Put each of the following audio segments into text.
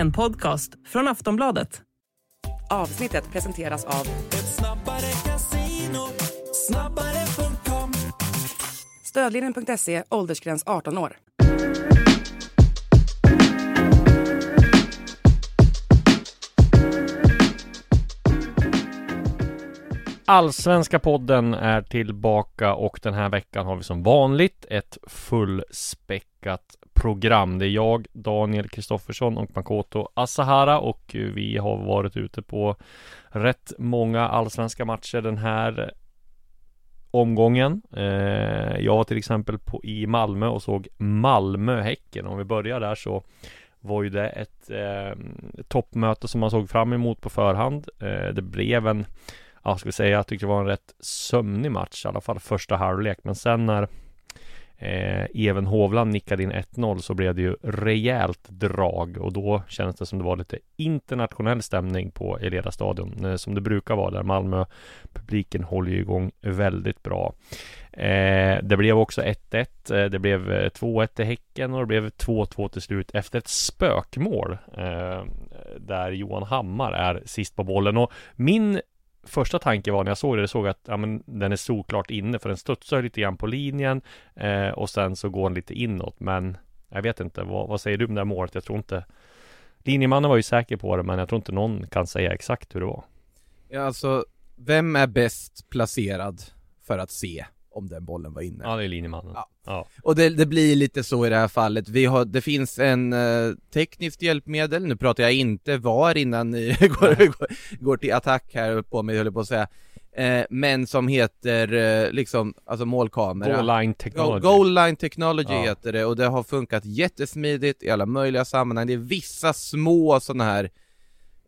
En podcast från Aftonbladet. Avsnittet presenteras av Ett snabbare casino, snabbare.com Stödlinjen.se, åldersgräns 18 år. Allsvenska podden är tillbaka och den här veckan har vi som vanligt ett fullspäckat program. Det är jag, Daniel Kristoffersson och Makoto Asahara och vi har varit ute på rätt många allsvenska matcher den här omgången. Eh, jag var till exempel på, i Malmö och såg Malmö-Häcken. Om vi börjar där så var ju det ett eh, toppmöte som man såg fram emot på förhand. Eh, det blev en ja, ska vi säga, jag tyckte det var en rätt sömnig match, i alla fall första halvlek. Men sen när eh, Even Hovland nickade in 1-0 så blev det ju rejält drag och då kändes det som det var lite internationell stämning på Eleda stadion eh, som det brukar vara där Malmö publiken håller ju igång väldigt bra. Eh, det blev också 1-1. Eh, det blev eh, 2-1 till Häcken och det blev 2-2 till slut efter ett spökmål eh, där Johan Hammar är sist på bollen och min första tanke var när jag såg det, jag såg att ja, men, den är såklart inne för den studsar lite grann på linjen eh, och sen så går den lite inåt men jag vet inte, vad, vad säger du om det här målet? Jag tror inte Linjemannen var ju säker på det men jag tror inte någon kan säga exakt hur det var Ja alltså, vem är bäst placerad för att se om den bollen var inne? Ja det är linjemannen Ja. ja. Och det, det blir lite så i det här fallet, vi har, det finns en eh, tekniskt hjälpmedel, nu pratar jag inte VAR innan ni går, går, går till attack här på mig höll jag på att säga eh, Men som heter eh, liksom, alltså målkamera Goal line Goal, technology goal line technology Ja. heter det och det har funkat jättesmidigt i alla möjliga sammanhang. Det är vissa små sådana här,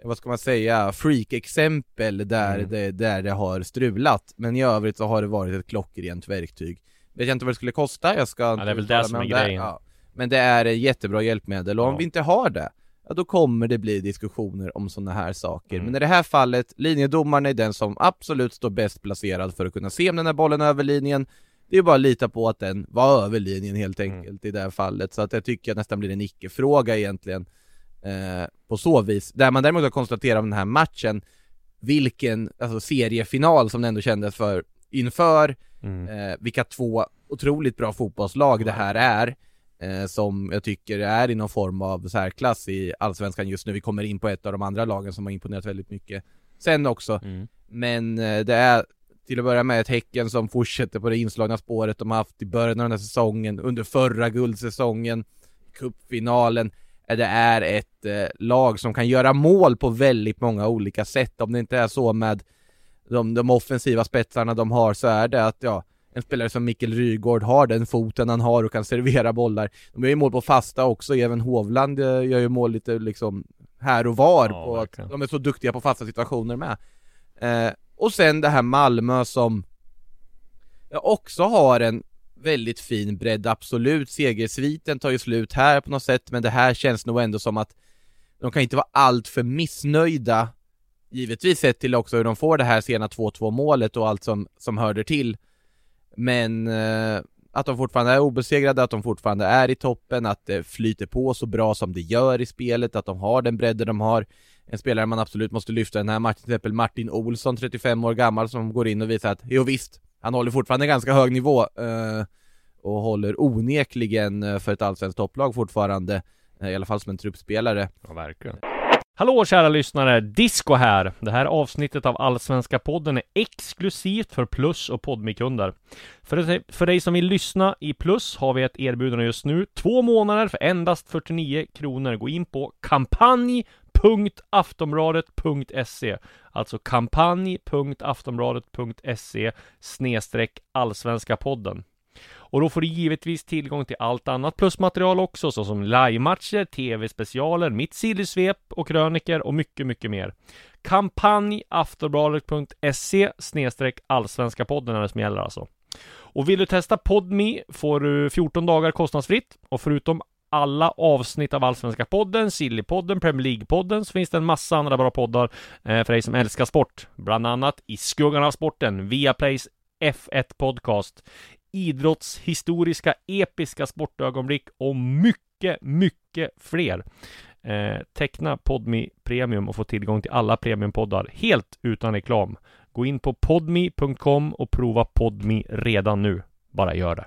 vad ska man säga, freak-exempel där, Mm. det, där det har strulat. Men i övrigt så har det varit ett klockrent verktyg. Vet jag inte vad det skulle kosta, jag ska inte det är väl det som är grejen. Ja. Men det är ett jättebra hjälpmedel och om Ja. vi inte har det, ja då kommer det bli diskussioner om sådana här saker. Mm. Men i det här fallet, linjedomaren är den som absolut står bäst placerad för att kunna se om den här bollen är över linjen. Det är bara att lita på att den var över linjen helt Mm. enkelt i det här fallet. Så att jag tycker nästan blir en icke-fråga egentligen. Eh, på så vis. Där man däremot har konstaterat om den här matchen, vilken alltså, seriefinal som det ändå kändes för inför, mm. eh, vilka två otroligt bra fotbollslag det här är. Eh, som jag tycker är i någon form av särklass i Allsvenskan just nu. Vi kommer in på ett av de andra lagen som har imponerat väldigt mycket sen också. Mm. Men eh, det är till att börja med ett Häcken som fortsätter på det inslagna spåret de har haft i början av den här säsongen, under förra guldsäsongen, cupfinalen. Eh, Det är ett eh, lag som kan göra mål på väldigt många olika sätt. Om det inte är så med de, de offensiva spetsarna de har så är det att ja, en spelare som Mikkel Rygaard har den foten han har och kan servera bollar. De gör ju mål på fasta också, även Hovland eh, gör ju mål lite liksom här och var Ja, på att de är så duktiga på fasta situationer med. Eh, och sen det här Malmö som också har en väldigt fin bredd, absolut. Segersviten tar ju slut här på något sätt, men det här känns nog ändå som att de kan inte vara allt för missnöjda Givetvis sett till också hur de får det här sena 2-2 målet och allt som, som hörde till Men eh, att de fortfarande är obesegrade, att de fortfarande är i toppen, att det flyter på så bra som det gör i spelet, att de har den bredden de har En spelare man absolut måste lyfta den här matchen, till exempel Martin Olsson, 35 år gammal, som går in och visar att jo visst, han håller fortfarande ganska hög nivå eh, och håller onekligen eh, för ett allsvenskt topplag fortfarande, eh, i alla fall som en truppspelare. Ja, verkligen. Hallå kära lyssnare! Disco här! Det här avsnittet av Allsvenska podden är exklusivt för Plus och Podmikunder. För, dig- för dig som vill lyssna i Plus har vi ett erbjudande just nu. Två månader för endast 49 kronor. Gå in på kampanj kampanj.aftonbladet.se Alltså kampanj.aftonbladet.se snedstreck allsvenska podden. Och då får du givetvis tillgång till allt annat plusmaterial också, såsom livematcher, tv-specialer, mitt sillysvep och kröniker och mycket, mycket mer. Kampanj aftonbladet.se snedstreck allsvenska podden är det som gäller alltså. Och vill du testa Podme får du 14 dagar kostnadsfritt och förutom alla avsnitt av Allsvenska podden, Sillypodden, Premier League-podden så finns det en massa andra bra poddar eh, för dig som älskar sport. Bland annat I skuggan av sporten, Viaplays F1 Podcast, idrottshistoriska episka sportögonblick och mycket, mycket fler. Eh, teckna Podmi Premium och få tillgång till alla premiumpoddar helt utan reklam. Gå in på podmi.com och prova Podmi redan nu. Bara gör det.